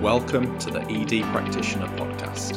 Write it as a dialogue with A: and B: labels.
A: Welcome to the ED Practitioner Podcast.